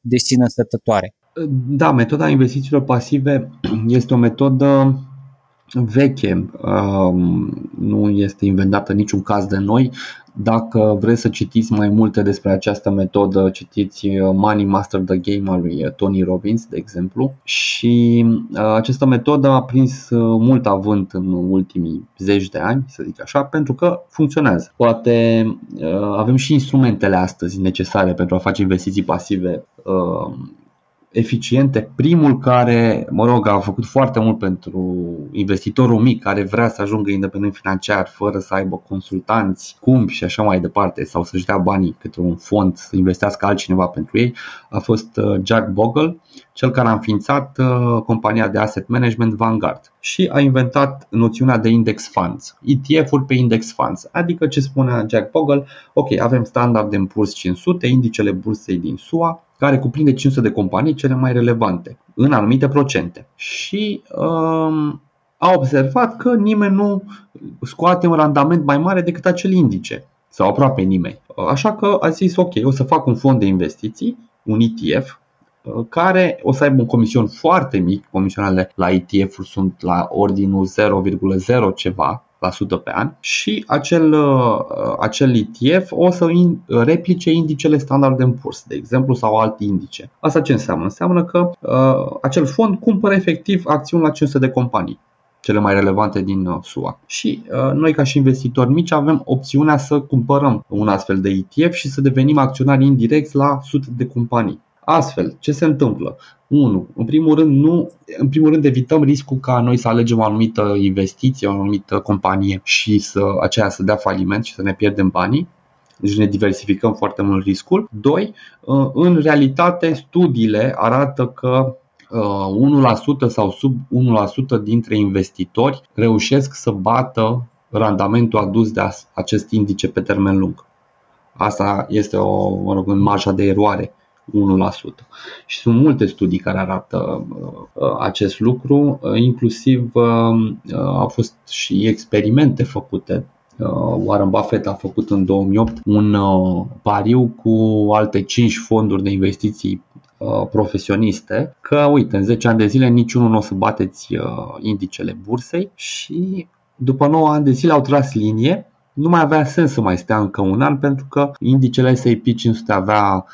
de sine stătătoare. Da, metoda investițiilor pasive este o metodă veche, um, nu este inventată niciun caz de noi. Dacă vreți să citiți mai multe despre această metodă, citiți uh, Money Master the Game al lui uh, Tony Robbins, de exemplu. Și uh, această metodă a prins mult avânt în ultimii zeci de ani, să zic așa, pentru că funcționează. Poate avem și instrumentele astăzi necesare pentru a face investiții pasive eficiente. Primul care, mă rog, a făcut foarte mult pentru investitorul mic care vrea să ajungă independent financiar fără să aibă consultanți, cum și așa mai departe, sau să-și dea banii către un fond să investească altcineva pentru ei, a fost uh, Jack Bogle, cel care a înființat uh, compania de asset management Vanguard și a inventat noțiunea de index funds, ETF-uri pe index funds, adică ce spunea Jack Bogle, ok, avem standard de Poor's 500, indicele bursei din SUA, care cuprinde 500 de companii cele mai relevante în anumite procente. Și um, a observat că nimeni nu scoate un randament mai mare decât acel indice sau aproape nimeni. Așa că a zis ok, o să fac un fond de investiții, un ETF, care o să aibă un comision foarte mic, comisioanele la ETF-uri sunt la ordinul 0,0 ceva la sută pe an și acel, uh, acel ETF o să replice indicele standard Poor's, de exemplu, sau alt indice. Asta ce înseamnă? Înseamnă că uh, acel fond cumpără efectiv acțiuni la 500 de companii cele mai relevante din uh, SUA. Și uh, noi ca și investitori mici avem opțiunea să cumpărăm un astfel de ETF și să devenim acționari indirecți la sute de companii. Astfel, ce se întâmplă? 1. În primul rând, nu, în primul rând evităm riscul ca noi să alegem o anumită investiție, o anumită companie și să aceea să dea faliment și să ne pierdem banii. Deci ne diversificăm foarte mult riscul. 2. Uh, în realitate, studiile arată că 1% uh, sau sub 1% dintre investitori reușesc să bată randamentul adus de acest indice pe termen lung. Asta este o, mă rog, în marja de eroare 1%. Și sunt multe studii care arată uh, acest lucru, uh, inclusiv uh, au fost și experimente făcute. Warren Buffett a făcut în 2008 un pariu cu alte 5 fonduri de investiții profesioniste că, uite, în 10 ani de zile niciunul nu o să bateți indicele bursei și după 9 ani de zile au tras linie. Nu mai avea sens să mai stea încă un an pentru că indicele S&P 500 avea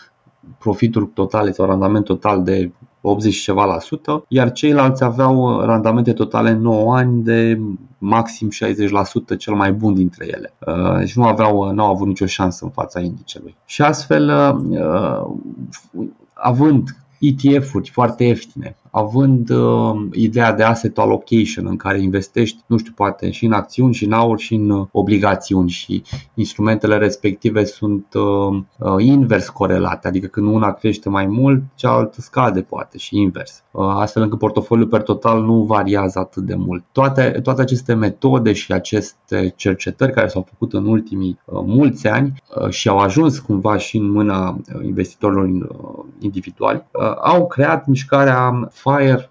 profituri totale sau randament total de 80 și ceva la sută, iar ceilalți aveau randamente totale în 9 ani de maxim 60% cel mai bun dintre ele. Uh, și nu aveau, nu au avut nicio șansă în fața indicelui. Și astfel, uh, având ETF-uri foarte ieftine, având uh, ideea de asset allocation în care investești, nu știu, poate și în acțiuni, și în aur, și în uh, obligațiuni. Și instrumentele respective sunt uh, uh, invers corelate, adică când una crește mai mult, cealaltă scade poate și invers, uh, astfel încât portofoliul per total nu variază atât de mult. Toate, toate aceste metode și aceste cercetări care s-au făcut în ultimii uh, mulți ani uh, și au ajuns cumva și în mâna uh, investitorilor uh, individuali, uh, au creat mișcarea FIRE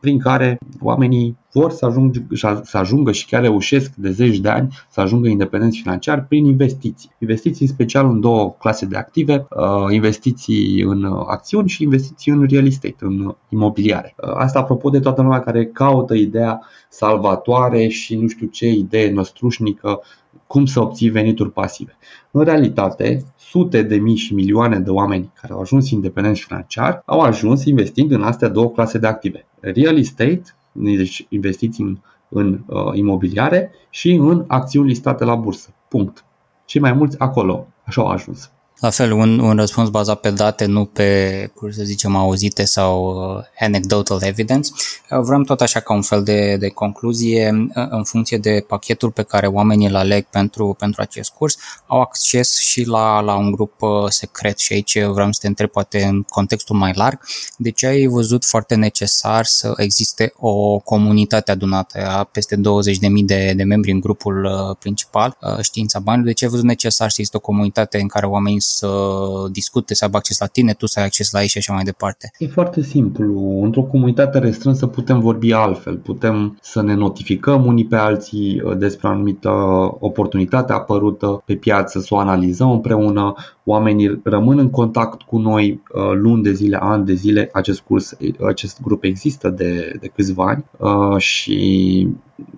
prin care oamenii vor să, ajung, să ajungă și chiar reușesc de zeci de ani să ajungă independenți financiar prin investiții. Investiții în special în două clase de active, uh, investiții în acțiuni și investiții în real estate, în imobiliare. Uh, asta apropo de toată lumea care caută ideea salvatoare și nu știu ce idee năstrușnică cum să obții venituri pasive. În realitate, sute de mii și milioane de oameni care au ajuns independenți financiar au ajuns investind în astea două clase de active. Real estate, deci investiții în, în uh, imobiliare și în acțiuni listate la bursă. Punct. Cei mai mulți acolo. Așa au ajuns. La fel, un, un răspuns bazat pe date, nu pe, cum să zicem, auzite sau uh, anecdotal evidence. Uh, vrem tot așa ca un fel de, de concluzie, uh, în funcție de pachetul pe care oamenii îl aleg pentru, pentru acest curs, au acces și la, la un grup secret și aici vreau să te întreb poate în contextul mai larg, de ce ai văzut foarte necesar să existe o comunitate adunată a peste 20.000 de, de membri în grupul principal, Știința Banilor, de ce ai văzut necesar să existe o comunitate în care oamenii să discute, să aibă acces la tine, tu să ai acces la ei și așa mai departe? E foarte simplu. Într-o comunitate restrânsă putem vorbi altfel, putem să ne notificăm unii pe alții uh, despre o anumită oportunitate apărută pe piață, să o analizăm împreună, oamenii rămân în contact cu noi uh, luni de zile, ani de zile. Acest curs, acest grup există de, de câțiva ani uh, și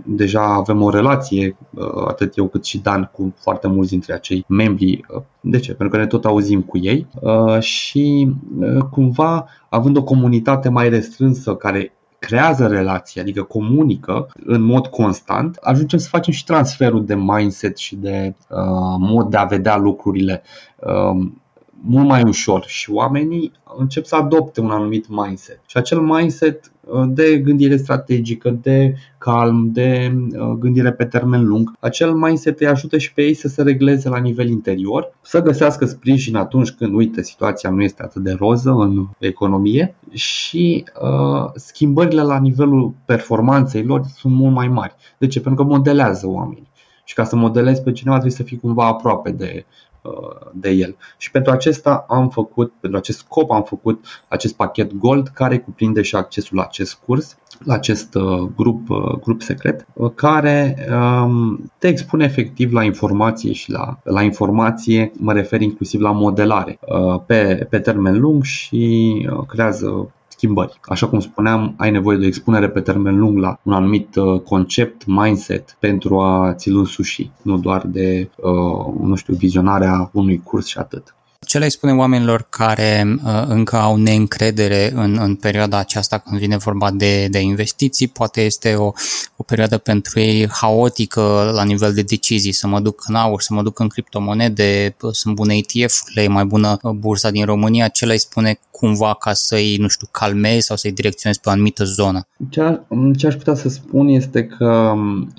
deja avem o relație, uh, atât eu cât și Dan, cu foarte mulți dintre acei membri. De ce? Pentru că ne tot auzim cu ei și cumva având o comunitate mai restrânsă care creează relații, adică comunică în mod constant, ajungem să facem și transferul de mindset și de uh, mod de a vedea lucrurile uh, mult mai ușor și oamenii încep să adopte un anumit mindset. Și acel mindset uh, de gândire strategică, de calm, de uh, gândire pe termen lung, acel mindset îi ajută și pe ei să se regleze la nivel interior, să găsească sprijin atunci când, uite, situația nu este atât de roză în economie și uh, schimbările la nivelul performanței lor sunt mult mai mari. De ce? Pentru că modelează oamenii. Și ca să modelezi pe cineva trebuie să fii cumva aproape de Uh, de el. Și pentru acesta am făcut, pentru acest scop am făcut acest pachet Gold care cuprinde și accesul la acest curs, la acest uh, grup, uh, grup secret, care um, te expune efectiv la informație și la, la informație, mă refer inclusiv la modelare pe, pe termen lung și creează schimbări. Așa cum spuneam, ai nevoie de o expunere pe termen lung la un anumit uh, concept, mindset pentru a ți-l însuși, nu doar de, uh, nu știu, vizionarea unui curs și atât. Ce le spune oamenilor care uh, încă au neîncredere în, în perioada aceasta când vine vorba de, de investiții? Poate este o, o perioadă pentru ei haotică la nivel de decizii, să mă duc în aur, să mă duc în criptomonede, sunt bune ETF-urile, e mai bună bursa din România. Ce le spune cumva ca să-i, nu știu, calmezi sau să-i direcționezi pe o anumită zonă? Ce, ce aș putea să spun este că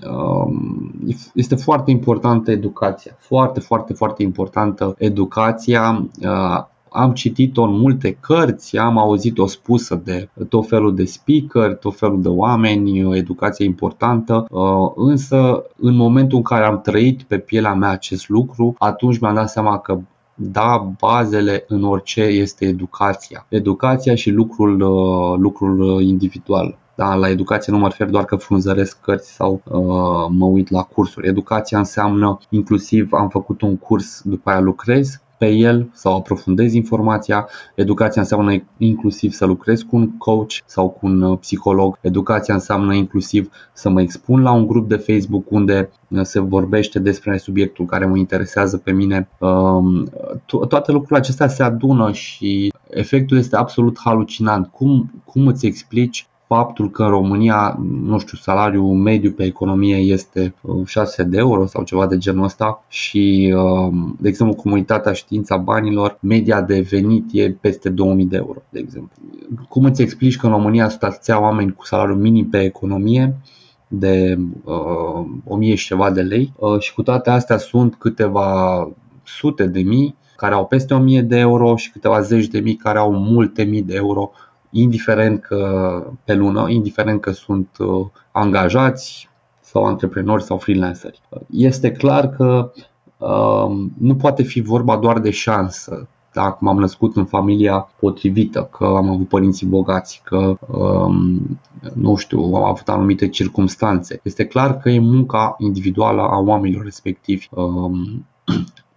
um, este foarte importantă educația. Foarte, foarte, foarte importantă educația. Uh, am citit-o în multe cărți, am auzit-o spusă de tot felul de speaker, tot felul de oameni, o educație importantă, uh, însă în momentul în care am trăit pe pielea mea acest lucru, atunci mi-am dat seama că da bazele în orice este educația. Educația și lucrul, uh, lucrul individual. Da, la educație nu mă refer doar că frunzăresc cărți sau uh, mă uit la cursuri. Educația înseamnă inclusiv am făcut un curs, după aia lucrez pe el sau aprofundez informația. Educația înseamnă inclusiv să lucrez cu un coach sau cu un uh, psiholog. Educația înseamnă inclusiv să mă expun la un grup de Facebook unde uh, se vorbește despre subiectul care mă interesează pe mine. Um, toate lucrurile acestea se adună și efectul este absolut halucinant. Cum, cum îți explici faptul că în România, nu știu, salariul mediu pe economie este 6 uh, de euro sau ceva de genul ăsta și, um, de exemplu, comunitatea știința banilor, media de venit e peste 2000 de euro, de exemplu. Cum îți explici că în România sunt atâția oameni cu salariul minim pe economie de uh, 1000 și ceva de lei uh, și cu toate astea sunt câteva sute de mii care au peste 1000 de euro și câteva zeci de mii care au multe mii de euro indiferent că pe lună, indiferent că sunt uh, angajați sau antreprenori sau freelanceri. Este clar că uh, nu poate fi vorba doar de șansă. Dacă m-am născut în familia potrivită, că am avut părinții bogați, că um, nu știu, am avut anumite circumstanțe. Este clar că e munca individuală a oamenilor respectivi. Um,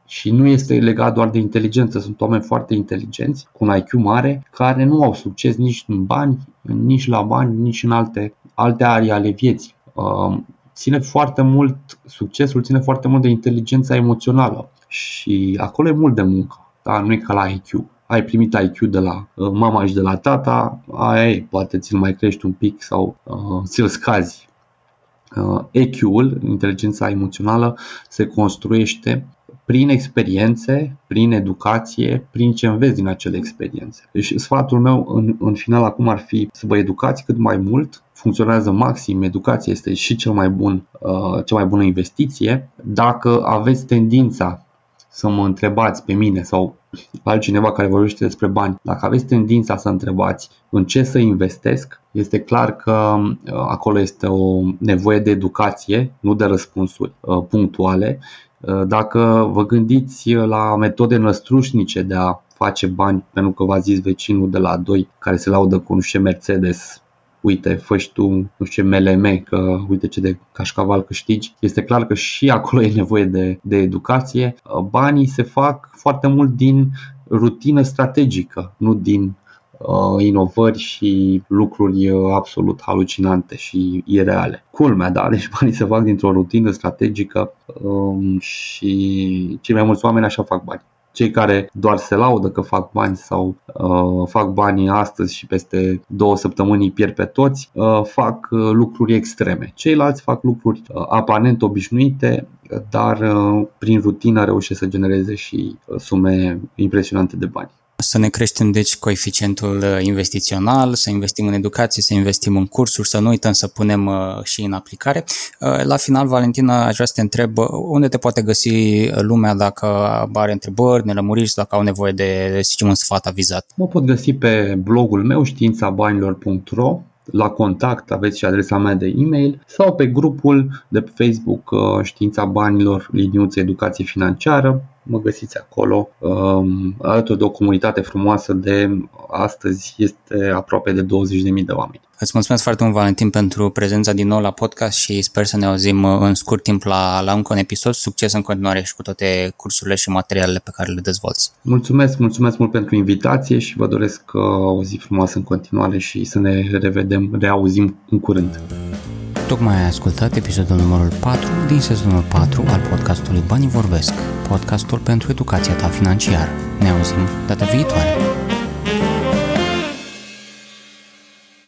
și nu este legat doar de inteligență, sunt oameni foarte inteligenți, cu un IQ mare, care nu au succes nici în bani, nici la bani, nici în alte, alte arii ale vieții. Um, ține foarte mult, succesul ține foarte mult de inteligența emoțională și acolo e mult de muncă, da? nu e ca la IQ ai primit IQ de la uh, mama și de la tata, aia e, poate ți-l mai crești un pic sau uh, ți-l scazi. Uh, EQ-ul, inteligența emoțională, se construiește prin experiențe, prin educație, prin ce înveți din acele experiențe. Deci sfatul meu în, în final acum ar fi să vă educați cât mai mult, funcționează maxim, educația este și cel mai bun, uh, cea mai bună investiție. Dacă aveți tendința să mă întrebați pe mine sau altcineva care vorbește despre bani, dacă aveți tendința să întrebați în ce să investesc, este clar că uh, acolo este o nevoie de educație, nu de răspunsuri uh, punctuale Uh, dacă vă gândiți la metode năstrușnice de a face bani, pentru că v-a zis vecinul de la 2 care se laudă cu nu știu Mercedes, uite, fă tu nu știu ce MLM, că uite ce de cașcaval câștigi, este clar că și acolo e nevoie de, de educație. Uh, banii se fac foarte mult din rutină strategică, nu din uh, inovări și lucruri uh, absolut halucinante și ireale. Culmea, da? Deci banii se fac dintr-o rutină strategică um, și cei mai mulți oameni așa fac bani. Cei care doar se laudă că fac bani sau uh, fac bani astăzi și peste două săptămâni îi pierd pe toți, uh, fac uh, lucruri extreme. Ceilalți fac lucruri uh, aparent obișnuite, dar uh, prin rutină reușesc să genereze și uh, sume impresionante de bani. Să ne creștem, deci, coeficientul uh, investițional, să investim în educație, să investim în cursuri, să nu uităm să punem uh, și în aplicare. Uh, la final, Valentina, aș vrea să te întreb unde te poate găsi lumea dacă are întrebări, nelămuriri sau dacă au nevoie de, să zicem, un sfat avizat. Mă pot găsi pe blogul meu științabanilor.ro la contact aveți și adresa mea de e-mail sau pe grupul de pe Facebook Știința Banilor, liniuță educație financiară mă găsiți acolo. Um, alături de o comunitate frumoasă de astăzi este aproape de 20.000 de oameni. Îți mulțumesc foarte mult, Valentin, pentru prezența din nou la podcast și sper să ne auzim uh, în scurt timp la, la încă un episod. Succes în continuare și cu toate cursurile și materialele pe care le dezvolți. Mulțumesc, mulțumesc mult pentru invitație și vă doresc uh, o zi frumoasă în continuare și să ne revedem, reauzim în curând. Tocmai ai ascultat episodul numărul 4 din sezonul 4 al podcastului Banii Vorbesc, podcastul pentru educația ta financiară. Ne auzim data viitoare!